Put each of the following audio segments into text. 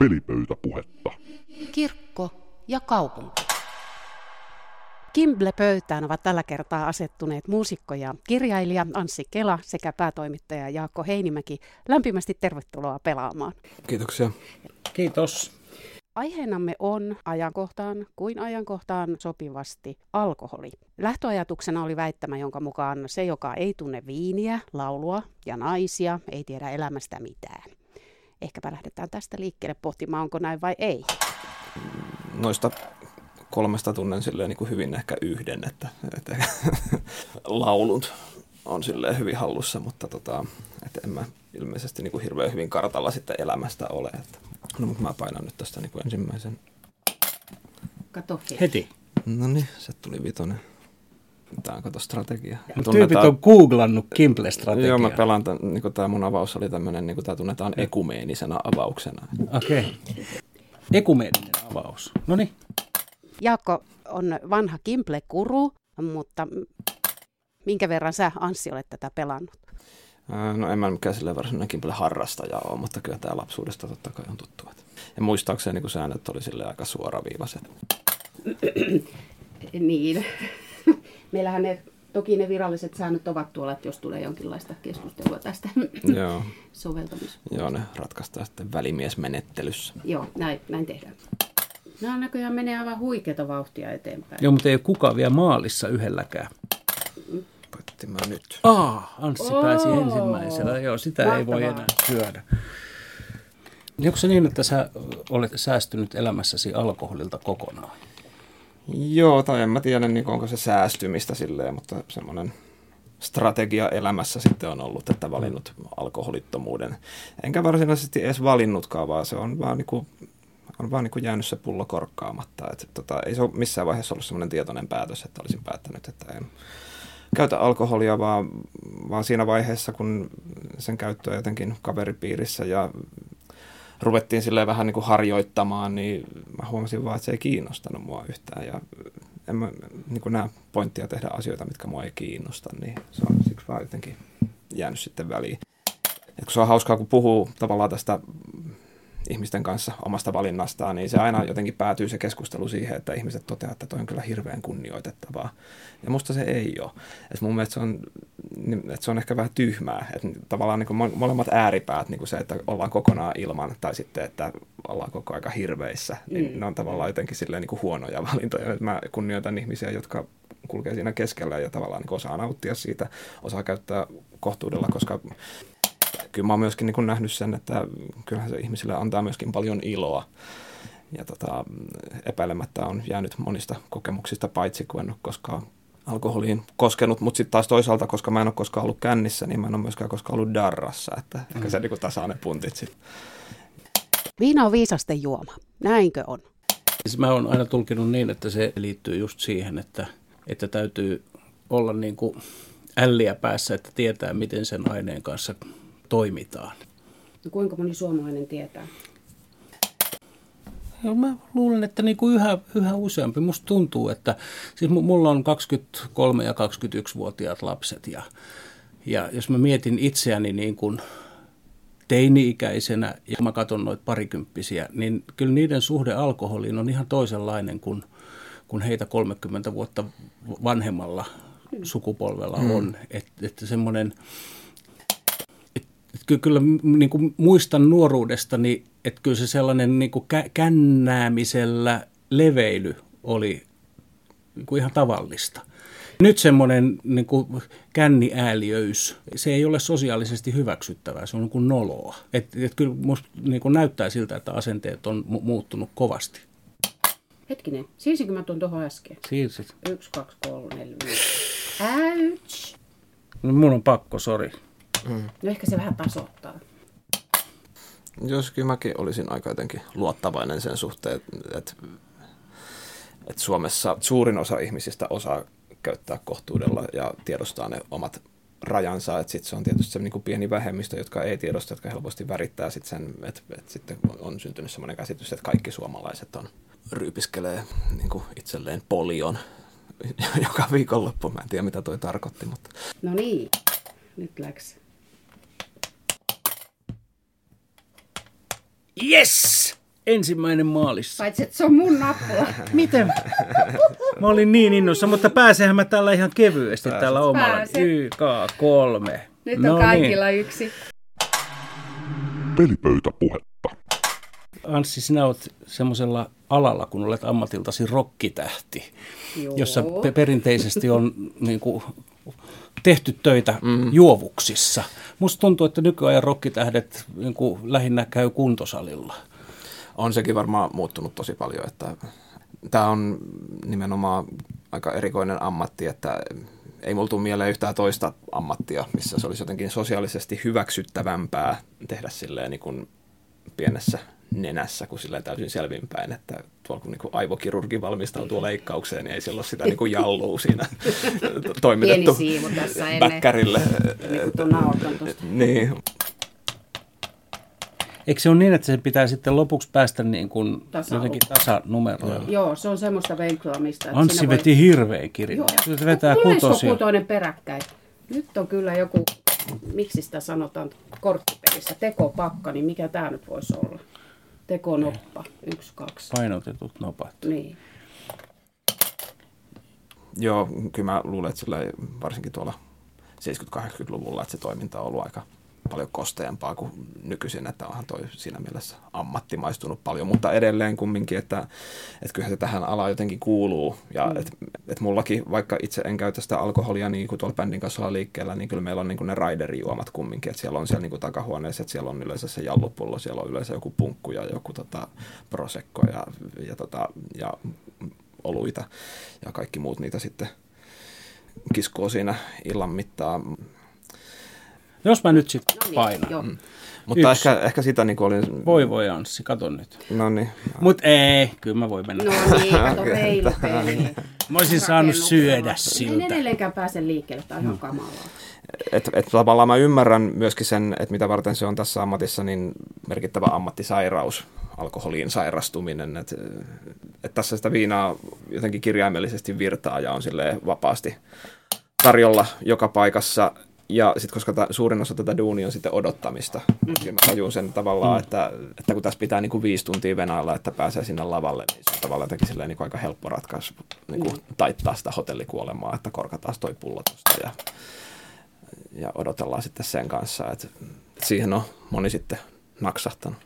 pelipöytäpuhetta. Kirkko ja kaupunki. Kimble-pöytään ovat tällä kertaa asettuneet muusikko ja kirjailija Anssi Kela sekä päätoimittaja Jaakko Heinimäki. Lämpimästi tervetuloa pelaamaan. Kiitoksia. Kiitos. Aiheenamme on ajankohtaan kuin ajankohtaan sopivasti alkoholi. Lähtöajatuksena oli väittämä, jonka mukaan se, joka ei tunne viiniä, laulua ja naisia, ei tiedä elämästä mitään. Ehkäpä lähdetään tästä liikkeelle pohtimaan, onko näin vai ei. Noista kolmesta tunnen silleen niin kuin hyvin ehkä yhden, että, että laulut on silleen hyvin hallussa, mutta tota, että en mä ilmeisesti niin kuin hirveän hyvin kartalla sitten elämästä ole. Että, no mutta mä painan nyt tästä niin kuin ensimmäisen. Kato. Heti. No niin, se tuli vitonen. Tämä on kato strategia. Me Tyypit on googlannut Kimple-strategiaa. Joo, mä pelaan, tämän, niin kuin tämä mun avaus oli tämmöinen, niin kuin tämä tunnetaan ekumeenisena avauksena. Okei. Okay. Ekumeeninen avaus. No niin. Jaakko on vanha Kimple-kuru, mutta minkä verran sä Anssi olet tätä pelannut? Ää, No en mä mikään silleen varsinainen Kimple harrastaja ole, mutta kyllä tämä lapsuudesta totta kai on tuttu. Ja muistaakseni kun säännöt oli sille aika suoraviivaiset. Niin. Meillähän ne, toki ne viralliset säännöt ovat tuolla, että jos tulee jonkinlaista keskustelua tästä Joo, soveltamis. joo, ne ratkaistaan sitten välimiesmenettelyssä. Joo, näin, näin tehdään. Nämä näköjään menee aivan huikeata vauhtia eteenpäin. Joo, mutta ei ole kukaan vielä maalissa yhdelläkään. Mä nyt. Aa, Anssi Oo. pääsi ensimmäisenä. Joo, sitä ei voi Mahtavaa. enää syödä. Onko se niin, että sä olet säästynyt elämässäsi alkoholilta kokonaan? Joo, tai en mä tiedä, niin onko se säästymistä silleen, mutta semmoinen strategia elämässä sitten on ollut, että valinnut alkoholittomuuden. Enkä varsinaisesti edes valinnutkaan, vaan se on vaan, niin kuin, on vaan niin kuin jäänyt se pullo korkkaamatta. Et, tota, ei se ole missään vaiheessa ollut semmoinen tietoinen päätös, että olisin päättänyt, että en käytä alkoholia, vaan, vaan siinä vaiheessa, kun sen käyttöä jotenkin kaveripiirissä ja ruvettiin silleen vähän niin kuin harjoittamaan, niin mä huomasin vaan, että se ei kiinnostanut mua yhtään. Ja en mä niin kuin näe pointtia tehdä asioita, mitkä mua ei kiinnosta, niin se on siksi vaan jotenkin jäänyt sitten väliin. Et kun se on hauskaa, kun puhuu tavallaan tästä ihmisten kanssa omasta valinnastaan, niin se aina jotenkin päätyy se keskustelu siihen, että ihmiset toteavat, että toi on kyllä hirveän kunnioitettavaa. Ja musta se ei ole. Et mun mielestä se on, että se on ehkä vähän tyhmää. Että tavallaan niin kuin mo- molemmat ääripäät, niin kuin se, että ollaan kokonaan ilman, tai sitten, että ollaan koko aika hirveissä, niin Mm. ne on tavallaan jotenkin silleen niin kuin huonoja valintoja. Et mä kunnioitan ihmisiä, jotka kulkee siinä keskellä ja tavallaan niin osaa nauttia siitä, osaa käyttää kohtuudella, koska kyllä mä oon myöskin niin kuin nähnyt sen, että kyllähän se ihmisille antaa myöskin paljon iloa. Ja tota, epäilemättä on jäänyt monista kokemuksista paitsi, kun en ole koskaan alkoholiin koskenut, mutta sitten taas toisaalta, koska mä en ole koskaan ollut kännissä, niin mä en ole myöskään koskaan ollut darrassa, että ehkä se niin kuin tasaa ne puntit sitten. Viina on viisasten juoma. Näinkö on? Siis mä oon aina tulkinut niin, että se liittyy just siihen, että, että täytyy olla niin kuin älliä päässä, että tietää, miten sen aineen kanssa toimitaan. No, kuinka moni suomalainen tietää? Ja mä luulen, että niin kuin yhä, yhä useampi. Musta tuntuu, että siis mu- mulla on 23 ja 21-vuotiaat lapset ja, ja jos mä mietin itseäni niin kuin teini-ikäisenä ja mä katson noita parikymppisiä, niin kyllä niiden suhde alkoholiin on ihan toisenlainen kuin, kuin heitä 30 vuotta vanhemmalla sukupolvella on. Että et semmoinen, kyllä m- niin kuin muistan nuoruudestani, että kyllä se sellainen niin kuin kä- kännäämisellä leveily oli niin kuin ihan tavallista. Nyt semmoinen niin kuin känniääliöys, se ei ole sosiaalisesti hyväksyttävää, se on niin kuin noloa. Et, et kyllä musta niin kuin näyttää siltä, että asenteet on mu- muuttunut kovasti. Hetkinen, siirsinkö mä tuon tuohon äsken? Siirsit. Yksi, kaksi, kolme, neljä, viisi. Äyts! No, mun on pakko, sori. No ehkä se vähän tasoittaa. Jos kyllä mäkin olisin aika jotenkin luottavainen sen suhteen, että, että Suomessa suurin osa ihmisistä osaa käyttää kohtuudella ja tiedostaa ne omat rajansa, että sitten se on tietysti se niin kuin pieni vähemmistö, jotka ei tiedosta, jotka helposti värittää sit sen, että, että sitten on syntynyt sellainen käsitys, että kaikki suomalaiset on ryypiskelee niin kuin itselleen polion joka viikonloppu. Mä en tiedä, mitä toi tarkoitti, mutta No niin, nyt läks. Yes! ensimmäinen maalissa. Paitsi, että se on mun nappula. Miten? Mä olin niin innossa, mutta pääsehän mä tällä ihan kevyesti Pääset. tällä omalla. Pääset. YK3. Nyt on no kaikilla niin. yksi. Pelipöytäpuhetta. Anssi, sinä olet semmoisella alalla, kun olet ammatiltasi rokkitähti, Joo. jossa pe- perinteisesti on niin kuin, tehty töitä mm. juovuksissa. Musta tuntuu, että nykyajan rokkitähdet niin kuin, lähinnä käy kuntosalilla. On sekin varmaan muuttunut tosi paljon, että tämä on nimenomaan aika erikoinen ammatti, että ei mulla tule mieleen yhtään toista ammattia, missä se olisi jotenkin sosiaalisesti hyväksyttävämpää tehdä silleen niin kuin pienessä nenässä kuin silleen täysin selvinpäin, että tuolla kun niin aivokirurgi valmistautuu leikkaukseen, niin ei siellä ole sitä niin kuin jallua siinä toimitettu bäkkärille. Niin. Eikö se ole niin, että se pitää sitten lopuksi päästä niin kuin Tasa jotenkin tasanumeroilla? Joo, se on semmoista venklaamista. Anssi voi... veti hirveän kirjan. Se vetää kutosia. kutoinen peräkkäin. Nyt on kyllä joku, miksi sitä sanotaan korttipelissä, tekopakka, niin mikä tämä nyt voisi olla? Tekonoppa, yksi, kaksi. Painotetut nopat. Niin. Joo, kyllä mä luulen, että sillä varsinkin tuolla 70-80-luvulla, että se toiminta on ollut aika paljon kosteampaa kuin nykyisin, että onhan toi siinä mielessä ammattimaistunut paljon, mutta edelleen kumminkin, että, että kyllähän se tähän alaan jotenkin kuuluu. Ja mm. että et mullakin, vaikka itse en käytä sitä alkoholia niin kuin tuolla bändin kanssa ollaan liikkeellä, niin kyllä meillä on niin kuin ne raiderijuomat kumminkin, että siellä on siellä niin kuin takahuoneessa, että siellä on yleensä se jallupullo, siellä on yleensä joku punkku ja joku tota, prosekko ja, ja, tota, ja oluita ja kaikki muut niitä sitten kiskoo siinä illan mittaan jos mä nyt sitten no niin, painan. Joo. Mm. Mutta ehkä, ehkä sitä niin olin... Voi voi Anssi, kato nyt. No niin. Mutta ei, kyllä mä voin mennä. No niin, kato reilu peli. Mä olisin saanut syödä siltä. En edelleenkään pääse liikkeelle, tämä on ihan kamalaa. Et, et tavallaan mä ymmärrän myöskin sen, että mitä varten se on tässä ammatissa niin merkittävä ammattisairaus, alkoholiin sairastuminen. Että et tässä sitä viinaa jotenkin kirjaimellisesti virtaa ja on sille vapaasti tarjolla joka paikassa ja sitten koska ta, suurin osa tätä duunia on sitten odottamista, mm. niin mä tajun sen tavallaan, mm. että, että kun tässä pitää niin kuin viisi tuntia venailla, että pääsee sinne lavalle, niin se on tavallaan jotenkin silleen niin kuin aika helppo ratkaisu niin kuin mm. taittaa sitä hotellikuolemaa, että korkataan toi pullo tosta ja, ja odotellaan sitten sen kanssa, että, että siihen on moni sitten naksahtanut.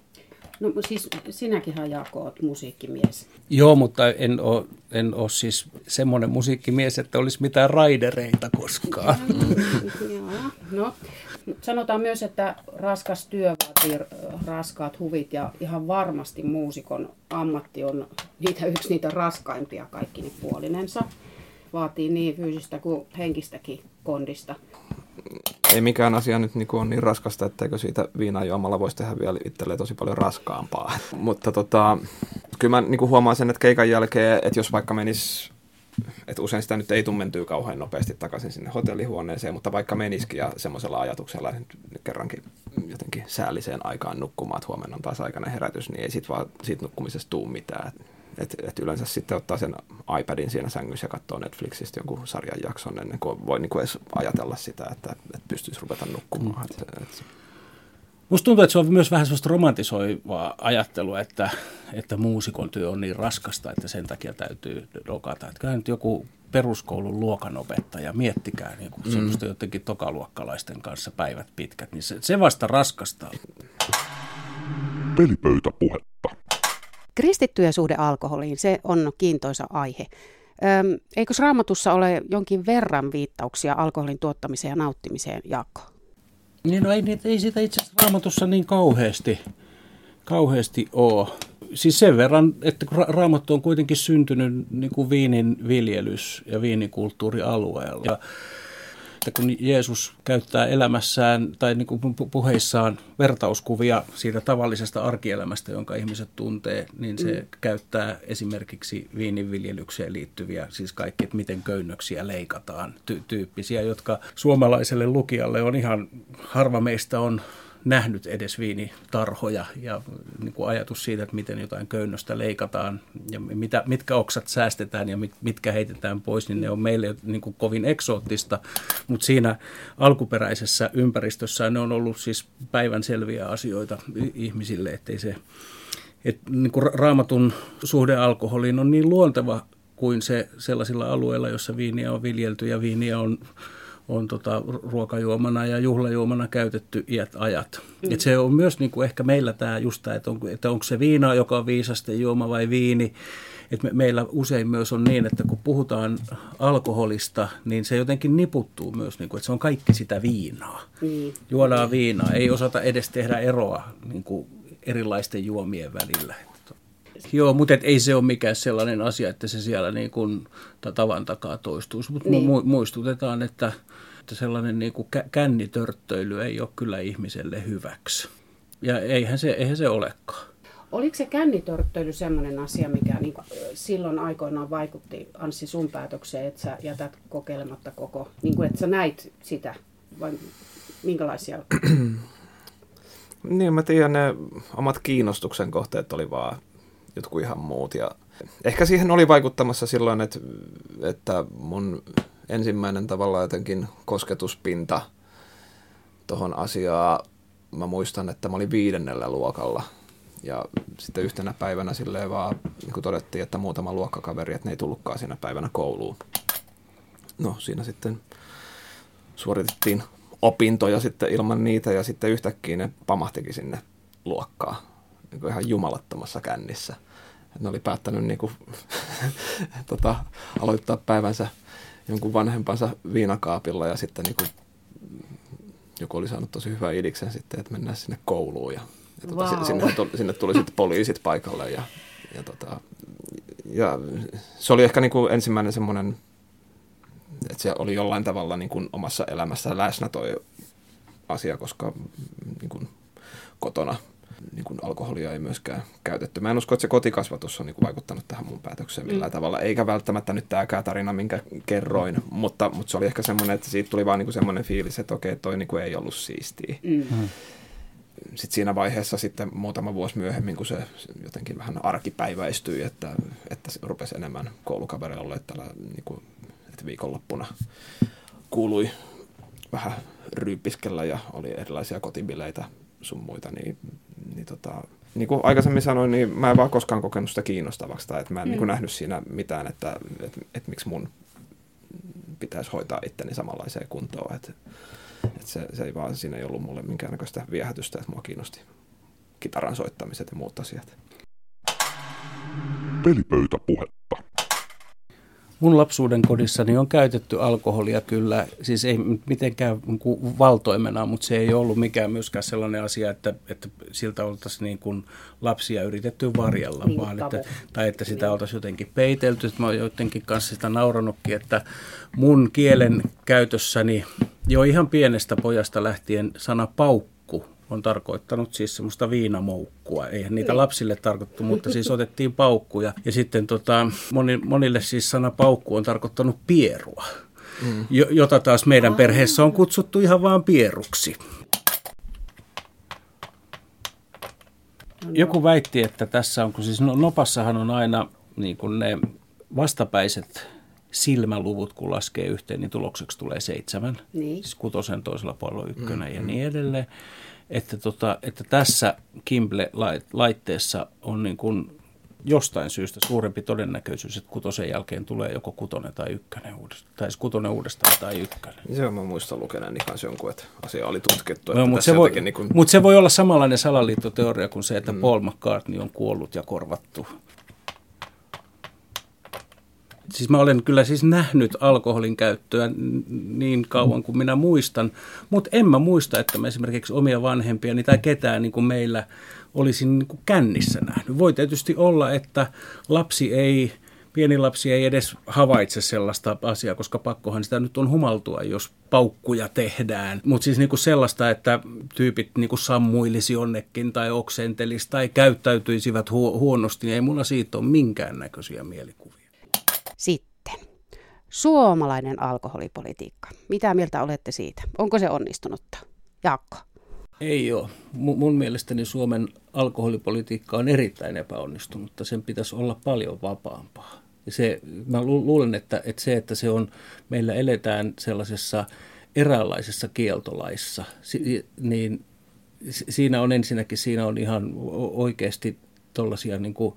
No siis sinäkin Jaakko olet musiikkimies. Joo, mutta en ole, en ole siis semmoinen musiikkimies, että olisi mitään raidereita koskaan. Joo, no. Sanotaan myös, että raskas työ vaatii raskaat huvit ja ihan varmasti muusikon ammatti on niitä, yksi niitä raskaimpia kaikki puolinensa. Vaatii niin fyysistä kuin henkistäkin kondista ei mikään asia nyt niin on niin raskasta, etteikö siitä viinaa juomalla voisi tehdä vielä itselleen tosi paljon raskaampaa. Mutta tota, kyllä mä niin huomaan sen, että keikan jälkeen, että jos vaikka menisi että usein sitä nyt ei tule mentyä kauhean nopeasti takaisin sinne hotellihuoneeseen, mutta vaikka menisikin ja semmoisella ajatuksella nyt kerrankin jotenkin säälliseen aikaan nukkumaan, että huomenna on taas aikainen herätys, niin ei siitä vaan siitä nukkumisesta tule mitään. Et, et yleensä sitten ottaa sen iPadin siinä sängyssä ja katsoo Netflixistä jonkun sarjan jakson ennen kuin voi niin kuin edes ajatella sitä, että, että pystyisi ruveta nukkumaan. Mm. Et, et. Musta tuntuu, että se on myös vähän sellaista romantisoivaa ajattelua, että, että muusikon työ on niin raskasta, että sen takia täytyy dokata. Että kyllä nyt joku peruskoulun luokanopettaja, miettikää niin kuin mm. semmoista jotenkin tokaluokkalaisten kanssa päivät pitkät, niin se, se vasta raskastaa. Pelipöytäpuhetta. Kristittyjen suhde alkoholiin, se on kiintoisa aihe. Öm, eikö raamatussa ole jonkin verran viittauksia alkoholin tuottamiseen ja nauttimiseen, Jaakko? Niin, no ei, ei sitä itse asiassa raamatussa niin kauheasti, kauheasti ole. Siis sen verran, että raamattu on kuitenkin syntynyt niin kuin viinin viljelys- ja viinikulttuurialueella. Ja että kun Jeesus käyttää elämässään tai niin kuin puheissaan vertauskuvia siitä tavallisesta arkielämästä, jonka ihmiset tuntee, niin se mm. käyttää esimerkiksi viininviljelykseen liittyviä, siis kaikki, että miten köynnöksiä leikataan, ty- tyyppisiä, jotka suomalaiselle lukijalle on ihan, harva meistä on nähnyt edes viinitarhoja ja niin kuin ajatus siitä, että miten jotain köynnöstä leikataan ja mitä, mitkä oksat säästetään ja mitkä heitetään pois, niin ne on meille niin kuin kovin eksoottista, mutta siinä alkuperäisessä ympäristössä ne on ollut siis päivän selviä asioita ihmisille, ettei se että niin kuin raamatun suhde alkoholiin on niin luonteva kuin se sellaisilla alueilla, jossa viiniä on viljelty ja viiniä on, on tota, ruokajuomana ja juhlajuomana käytetty iät ajat. Mm. Et se on myös niin kuin ehkä meillä tämä just tämä, että, on, että onko se viina, joka on viisasten juoma vai viini. Et me, meillä usein myös on niin, että kun puhutaan alkoholista, niin se jotenkin niputtuu myös, niin kuin, että se on kaikki sitä viinaa. Mm. Juodaan viinaa, ei osata edes tehdä eroa niin kuin erilaisten juomien välillä. Joo, mutta ei se ole mikään sellainen asia, että se siellä niin kuin tavan takaa toistuisi. Mutta niin. mu- muistutetaan, että, että sellainen niin kuin kännitörttöily ei ole kyllä ihmiselle hyväksi. Ja eihän se, eihän se olekaan. Oliko se kännitörttöily sellainen asia, mikä niin silloin aikoinaan vaikutti Anssi sun päätökseen, että sä jätät kokeilematta koko, niin kuin, että sä näit sitä, vai minkälaisia niin, mä tiedän, ne omat kiinnostuksen kohteet oli vaan jotkut ihan muut. Ja ehkä siihen oli vaikuttamassa silloin, että, että mun ensimmäinen tavalla jotenkin kosketuspinta tuohon asiaan, mä muistan, että mä olin viidennellä luokalla. Ja sitten yhtenä päivänä silleen vaan niin todettiin, että muutama luokkakaveri, että ne ei tullutkaan siinä päivänä kouluun. No siinä sitten suoritettiin opintoja sitten ilman niitä ja sitten yhtäkkiä ne pamahtikin sinne luokkaa niin kuin ihan jumalattomassa kännissä. Ne oli päättänyt niin kuin, tota, aloittaa päivänsä jonkun vanhempansa viinakaapilla ja sitten niin kuin, joku oli saanut tosi hyvän idiksen sitten, että mennään sinne kouluun ja, ja tota, wow. sinne, tuli, sinne tuli sitten poliisit paikalle ja, ja, tota, ja se oli ehkä niin kuin ensimmäinen semmoinen että se oli jollain tavalla niin kuin omassa elämässä läsnä toi asia, koska niin kuin kotona niin kuin alkoholia ei myöskään käytetty. Mä en usko, että se kotikasvatus on niin kuin vaikuttanut tähän mun päätökseen millään mm. tavalla, eikä välttämättä nyt tämäkään tarina, minkä kerroin, mutta, mutta se oli ehkä semmoinen, että siitä tuli vaan niin kuin semmoinen fiilis, että okei, toi niin kuin ei ollut siistiä. Mm. mm. Sitten siinä vaiheessa sitten muutama vuosi myöhemmin, kun se jotenkin vähän arkipäiväistyi, että, että se rupesi enemmän koulukavereilla olla tällä niin kuin että viikonloppuna kuului vähän ryyppiskellä ja oli erilaisia kotibileitä sun muita, niin, niin, tota, niin kuin aikaisemmin sanoin, niin mä en vaan koskaan kokenut sitä kiinnostavaksi tai että mä en mm. niin kuin nähnyt siinä mitään, että, että, että miksi mun pitäisi hoitaa itteni samanlaiseen kuntoon, että, että se, se ei vaan, siinä ei ollut mulle minkäännäköistä viehätystä, että mua kiinnosti kitaran soittamiset ja muut asiat. Pelipöytäpuhetta mun lapsuuden kodissani on käytetty alkoholia kyllä, siis ei mitenkään valtoimena, mutta se ei ollut mikään myöskään sellainen asia, että, että siltä oltaisiin niin kuin lapsia yritetty varjella, niin, vaan että, tai että sitä niin. oltaisiin jotenkin peitelty. Mä oon jotenkin kanssa sitä nauranutkin, että mun kielen käytössäni jo ihan pienestä pojasta lähtien sana paukku on tarkoittanut siis semmoista viinamoukkua. Eihän niitä niin. lapsille tarkoittu, mutta siis otettiin paukkuja. Ja sitten tota, moni, monille siis sana paukku on tarkoittanut pierua, mm. jota taas meidän perheessä on kutsuttu ihan vaan pieruksi. Joku väitti, että tässä on, kun siis no, nopassahan on aina niin kuin ne vastapäiset silmäluvut, kun laskee yhteen, niin tulokseksi tulee seitsemän. Niin. Siis kutosen toisella puolella ykkönen mm, ja niin edelleen että, tota, että tässä Kimble-laitteessa on niin kuin jostain syystä suurempi todennäköisyys, että kutosen jälkeen tulee joko kutonen tai ykkönen uudestaan, tai siis kutonen uudestaan tai ykkönen. Se on, mä muistan lukeneen ihan jonkun, että asia oli tutkittu. No, mutta, se voi, niin kuin... mutta se voi olla samanlainen salaliittoteoria kuin se, että mm. Paul McCartney on kuollut ja korvattu siis mä olen kyllä siis nähnyt alkoholin käyttöä niin kauan kuin minä muistan, mutta en mä muista, että mä esimerkiksi omia vanhempia tai ketään niin kuin meillä olisin niin kuin kännissä nähnyt. Voi tietysti olla, että lapsi ei, pieni lapsi ei edes havaitse sellaista asiaa, koska pakkohan sitä nyt on humaltua, jos paukkuja tehdään. Mutta siis niinku sellaista, että tyypit niinku sammuilisi jonnekin tai oksentelisi tai käyttäytyisivät huonosti, niin ei mulla siitä ole minkäännäköisiä mielikuvia. Sitten, suomalainen alkoholipolitiikka. Mitä mieltä olette siitä? Onko se onnistunutta? Jaakko. Ei ole. Mun mielestäni Suomen alkoholipolitiikka on erittäin epäonnistunutta. Sen pitäisi olla paljon vapaampaa. Ja se, mä luulen, että, että se, että se on, meillä eletään sellaisessa eräänlaisessa kieltolaissa, niin siinä on ensinnäkin siinä on ihan oikeasti tuollaisia niin kuin,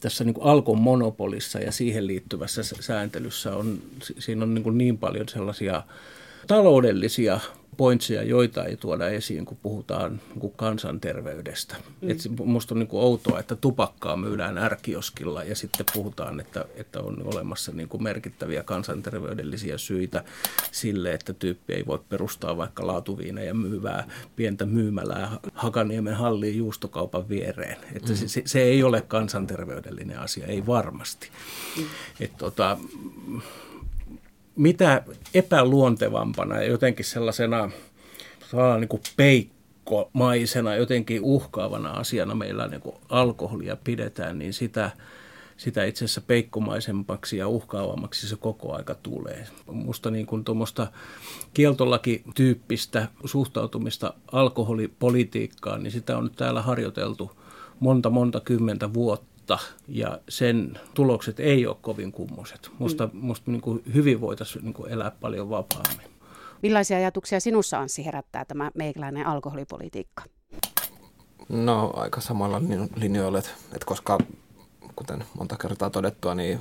tässä niin kuin alkon monopolissa ja siihen liittyvässä sääntelyssä on, siinä on niin, kuin niin paljon sellaisia taloudellisia pointseja, joita ei tuoda esiin, kun puhutaan niin kansanterveydestä. Mm. Et musta on niin kuin outoa, että tupakkaa myydään ärkioskilla ja sitten puhutaan, että, että on olemassa niin kuin merkittäviä kansanterveydellisiä syitä sille, että tyyppi ei voi perustaa vaikka laatuviinejä myyvää pientä myymälää Hakaniemen halliin juustokaupan viereen. Että mm. se, se ei ole kansanterveydellinen asia, ei varmasti. Mm. Et tota, mitä epäluontevampana ja jotenkin sellaisena niin kuin peikkomaisena, jotenkin uhkaavana asiana meillä niin kuin alkoholia pidetään, niin sitä, sitä itse asiassa peikkomaisempaksi ja uhkaavammaksi se koko aika tulee. Musta niin tuommoista kieltolaki-tyyppistä suhtautumista alkoholipolitiikkaan, niin sitä on nyt täällä harjoiteltu monta monta kymmentä vuotta mutta ja sen tulokset ei ole kovin kummoiset. Musta, mm. musta niin kuin hyvin voitaisiin niin kuin elää paljon vapaammin. Millaisia ajatuksia sinussa, Anssi, herättää tämä meikäläinen alkoholipolitiikka? No aika samalla linjoilla, että, että koska kuten monta kertaa todettua, niin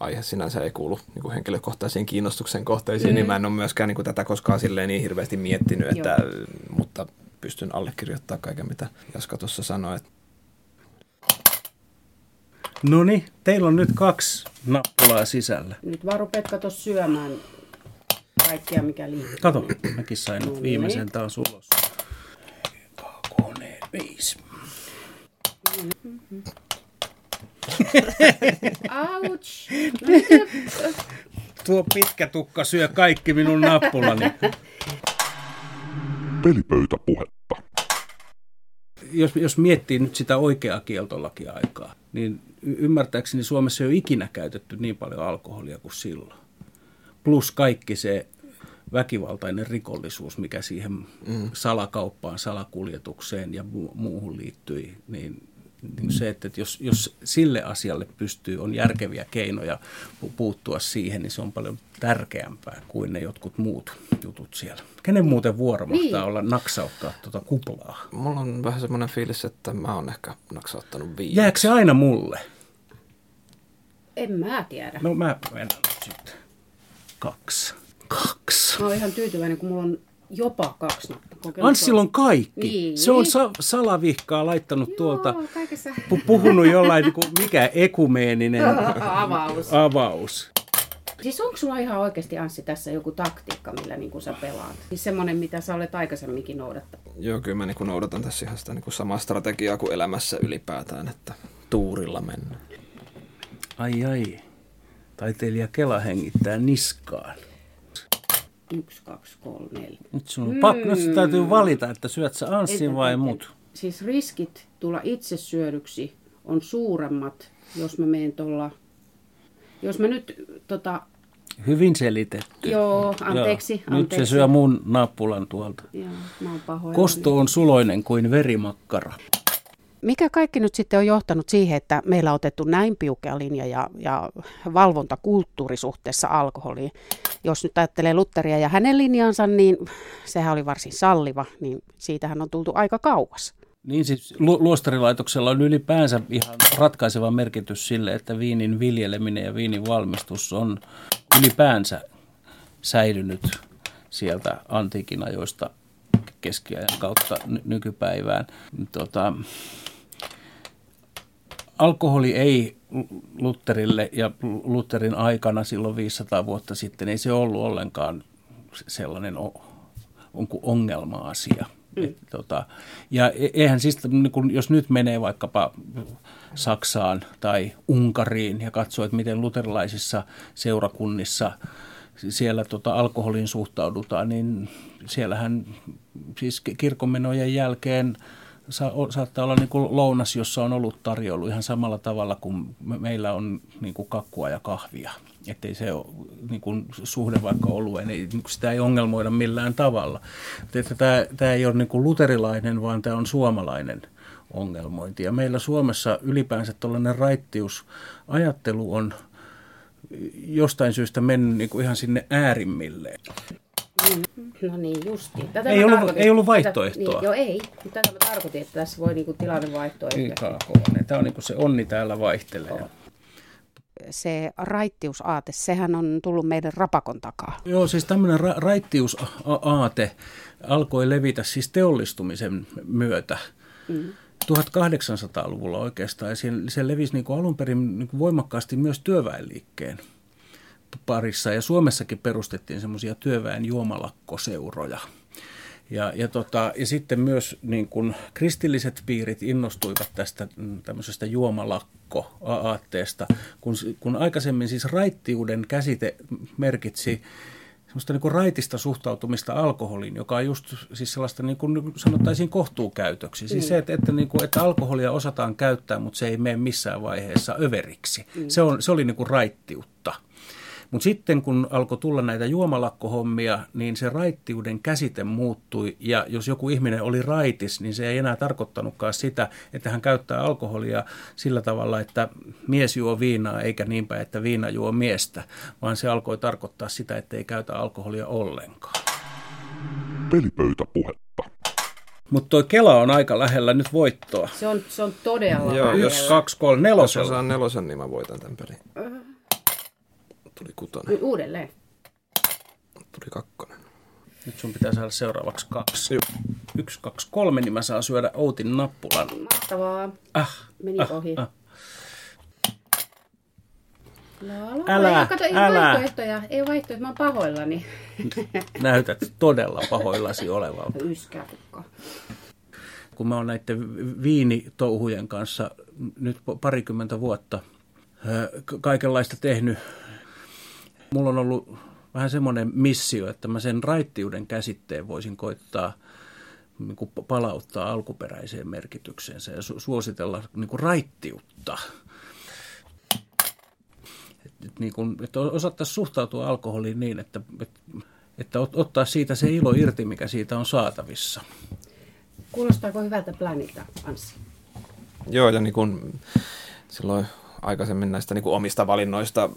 aihe sinänsä ei kuulu niin kuin henkilökohtaisiin kiinnostuksen kohteisiin, mm. niin mä en ole myöskään niin kuin tätä koskaan silleen niin hirveästi miettinyt, että, mutta pystyn allekirjoittamaan kaiken, mitä Jaska tuossa sanoi. Että No niin, teillä on nyt kaksi nappulaa sisällä. Nyt varo Pekka tuossa syömään kaikkea, mikä liittyy. Kato, mäkin sain no niin. viimeisen taas ulos. Kone 5. Ouch! Tuo pitkä tukka syö kaikki minun nappulani. Pelipöytäpuhetta. Jos, jos miettii nyt sitä oikeaa kieltolakiaikaa, niin ymmärtääkseni Suomessa ei ole ikinä käytetty niin paljon alkoholia kuin silloin. Plus kaikki se väkivaltainen rikollisuus, mikä siihen mm. salakauppaan, salakuljetukseen ja muuhun liittyi, niin niin se, että jos, jos sille asialle pystyy, on järkeviä keinoja puuttua siihen, niin se on paljon tärkeämpää kuin ne jotkut muut jutut siellä. Kenen muuten vuoro niin. mahtaa olla naksauttaa tuota kuplaa? Mulla on vähän semmoinen fiilis, että mä oon ehkä naksauttanut viimeksi. Jääkö se aina mulle? En mä tiedä. No mä menen sitten. Kaksi. Kaksi. Mä oon ihan tyytyväinen, kun mulla on jopa kaksi nappia. Anssilla on kaikki. Niin. Se on sa- salavihkaa laittanut Joo, tuolta. Pu- puhunut jollain, niin kuin, mikä ekumeeninen avaus. avaus. Siis onko sulla ihan oikeasti Anssi tässä joku taktiikka, millä niin sä pelaat? Siis semmoinen, mitä sä olet aikaisemminkin noudattanut. Joo, kyllä mä niin noudatan tässä ihan sitä niin samaa strategiaa kuin elämässä ylipäätään, että tuurilla mennään. Ai ai. Taiteilija Kela hengittää niskaan. Yksi, kaksi, kolme, neljä. Nyt sun mm. pakko, nyt täytyy valita, että syöt sä Anssin vai mut. Siis riskit tulla itse syödyksi on suuremmat, jos mä menen tuolla... Jos mä nyt tota, Hyvin selitetty. Joo, anteeksi, Joo. anteeksi. Nyt se syö mun nappulan tuolta. Joo, mä oon Kosto on suloinen kuin verimakkara. Mikä kaikki nyt sitten on johtanut siihen, että meillä on otettu näin piukea linja ja, ja valvontakulttuuri suhteessa alkoholiin? Jos nyt ajattelee Lutteria ja hänen linjansa, niin sehän oli varsin salliva, niin siitähän on tultu aika kauas. Niin siis lu- luostarilaitoksella on ylipäänsä ihan ratkaiseva merkitys sille, että viinin viljeleminen ja viinin valmistus on ylipäänsä säilynyt sieltä antiikin ajoista keskiajan kautta ny- nykypäivään. Tota, alkoholi ei Lutterille ja Lutterin aikana silloin 500 vuotta sitten, ei se ollut ollenkaan sellainen ongelma-asia. Mm. Et, tota, ja e-, eihän siis, niin kun, jos nyt menee vaikkapa Saksaan tai Unkariin ja katsoo, että miten luterilaisissa seurakunnissa siellä tota, alkoholiin suhtaudutaan, niin siellähän siis kirkonmenojen jälkeen sa- saattaa olla niin kuin lounas, jossa on ollut tarjoulu ihan samalla tavalla kuin me- meillä on niin kuin kakkua ja kahvia. Että se ole niin kuin suhde vaikka olueen, niin sitä ei ongelmoida millään tavalla. Että tämä, tämä ei ole niin kuin luterilainen, vaan tämä on suomalainen ongelmointi. Ja meillä Suomessa ylipäänsä tällainen raittiusajattelu on jostain syystä mennyt niin kuin ihan sinne äärimmilleen. No niin, justiin. Tätä Ei ollut- ei ollut Tätä- vaihtoehtoa. Niin, joo, ei. Mutta tätä mä tarkoitin, että tässä voi niinku tilanne vaihtoa. YKK. yhtäkkiä. Tämä on niin kuin se onni täällä vaihtelee. Se raittiusaate, sehän on tullut meidän rapakon takaa. Joo, siis tämmöinen ra- raittiusaate alkoi levitä siis teollistumisen myötä. Mm. 1800-luvulla oikeastaan, ja se, se levisi niin kuin alun perin niin kuin voimakkaasti myös työväenliikkeen parissa, ja Suomessakin perustettiin semmoisia työväen juomalakkoseuroja. Ja, ja, tota, ja sitten myös niin kun kristilliset piirit innostuivat tästä mm, tämmöisestä juomalakko-aatteesta, kun, kun aikaisemmin siis raittiuden käsite merkitsi semmoista niin raitista suhtautumista alkoholiin, joka on just siis sellaista niin kuin sanottaisiin kohtuukäytöksi. Mm. Siis se, että, että, niin kuin, että alkoholia osataan käyttää, mutta se ei mene missään vaiheessa överiksi. Mm. Se, on, se oli niin kuin raittiutta. Mutta sitten kun alkoi tulla näitä juomalakkohommia, niin se raittiuden käsite muuttui ja jos joku ihminen oli raitis, niin se ei enää tarkoittanutkaan sitä, että hän käyttää alkoholia sillä tavalla, että mies juo viinaa eikä niinpä, että viina juo miestä, vaan se alkoi tarkoittaa sitä, että ei käytä alkoholia ollenkaan. Pelipöytäpuhetta. Mutta toi Kela on aika lähellä nyt voittoa. Se on, se on todella Joo, lähellä. jos- kaksi, kolme, Jos nelosella. saan nelosen, niin mä voitan tämän pelin. Tuli kutonen, Nyt Uudelleen. tuli kakkonen. Nyt sun pitää saada seuraavaksi kaksi. Yksi, kaksi, kolme, niin mä saan syödä Outin nappulan. Mahtavaa. Ah, Meni ah, ohi. ah. La, Älä, ei, kato, ei älä. vaihtoehtoja. Ei vaihtoehtoja, mä oon pahoillani. Näytät todella pahoillasi olevalta. Yskätukka. kun mä oon näiden viinitouhujen kanssa nyt parikymmentä vuotta kaikenlaista tehnyt, mulla on ollut vähän semmoinen missio, että mä sen raittiuden käsitteen voisin koittaa niin kuin palauttaa alkuperäiseen merkitykseensä ja su- suositella niin kuin raittiutta. Et, et niin kuin, että osattaisiin suhtautua alkoholiin niin, että, että, että ot- ottaa siitä se ilo irti, mikä siitä on saatavissa. Kuulostaako hyvältä planilta, Anssi? Joo, ja niin kuin silloin aikaisemmin näistä niin kuin omista valinnoista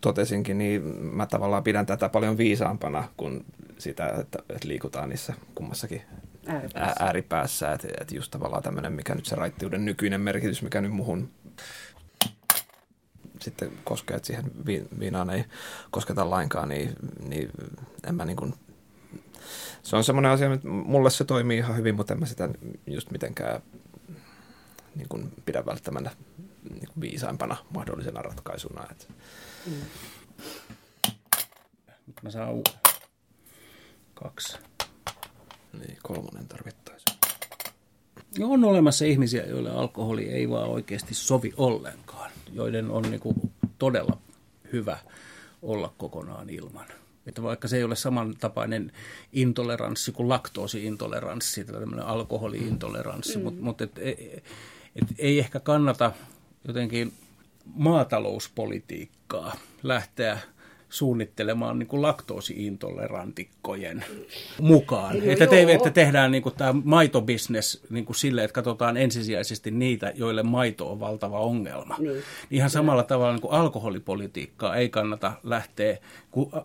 totesinkin, niin mä tavallaan pidän tätä paljon viisaampana kuin sitä, että, että liikutaan niissä kummassakin Ääripäässä. ää- ääripäässä. Että, että just tavallaan tämmöinen, mikä nyt se raittiuden nykyinen merkitys, mikä nyt muhun sitten koskee, että siihen vi- viinaan ei kosketa lainkaan, niin, niin en mä niin kuin, se on semmoinen asia, että mulle se toimii ihan hyvin, mutta en mä sitä just mitenkään niin kuin pidä välttämättä niin kuin viisaimpana mahdollisena ratkaisuna. Että Nyt mä saan uuden. Kaksi. niin kolmonen tarvittaisiin. Ja on olemassa ihmisiä, joille alkoholi ei vaan oikeasti sovi ollenkaan, joiden on niin kuin todella hyvä olla kokonaan ilman. Että vaikka se ei ole samantapainen intoleranssi kuin laktoosiintoleranssi, tai tämmöinen alkoholiintoleranssi, mm. mutta mut et, et, et ei ehkä kannata jotenkin maatalouspolitiikkaa lähteä suunnittelemaan niin kuin laktoosiintolerantikkojen mukaan. No että, te, että tehdään niin kuin tämä maitobisnes niin kuin sille, että katsotaan ensisijaisesti niitä, joille maito on valtava ongelma. Niin. Ihan samalla tavalla niin kuin alkoholipolitiikkaa ei kannata lähteä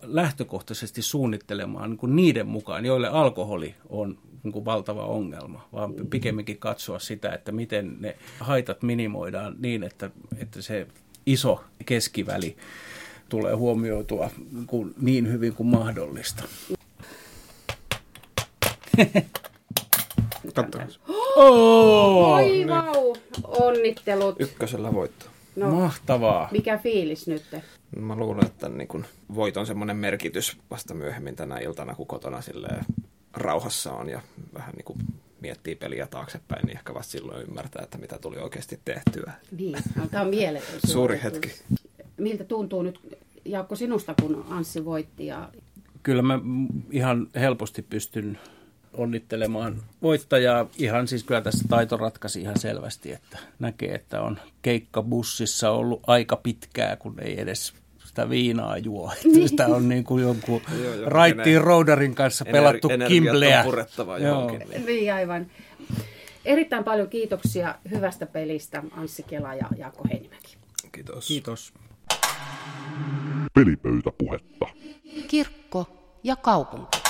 lähtökohtaisesti suunnittelemaan niin kuin niiden mukaan, joille alkoholi on niin kuin valtava ongelma, vaan pikemminkin katsoa sitä, että miten ne haitat minimoidaan niin, että, että se iso keskiväli tulee huomioitua niin kuin niin hyvin kuin mahdollista. Katsotaan. Oh, Oi vau, onnittelut. Ykkösellä voitto. No, Mahtavaa. mikä fiilis nyt? Mä luulen, että niin kun voiton semmoinen merkitys vasta myöhemmin tänä iltana, kun kotona silleen rauhassa on ja vähän niin kuin miettii peliä taaksepäin, niin ehkä vasta silloin ymmärtää, että mitä tuli oikeasti tehtyä. Niin, no, tämä on mieletön Suuri hetki. Miltä tuntuu nyt, Jaakko, sinusta, kun Anssi voitti? Ja... Kyllä mä ihan helposti pystyn onnittelemaan voittajaa. Ihan siis kyllä tässä taito ratkaisi ihan selvästi, että näkee, että on keikka bussissa ollut aika pitkää, kun ei edes sitä viinaa juo. Että Sitä on niin kuin jonkun Joo, raittiin ener- roudarin kanssa pelattu Ener- on Joo. johonkin. Niin, aivan. Erittäin paljon kiitoksia hyvästä pelistä, Anssi Kela ja Jaakko Heinimäki. Kiitos. Kiitos. Pelipöytäpuhetta. Kirkko ja kaupunki.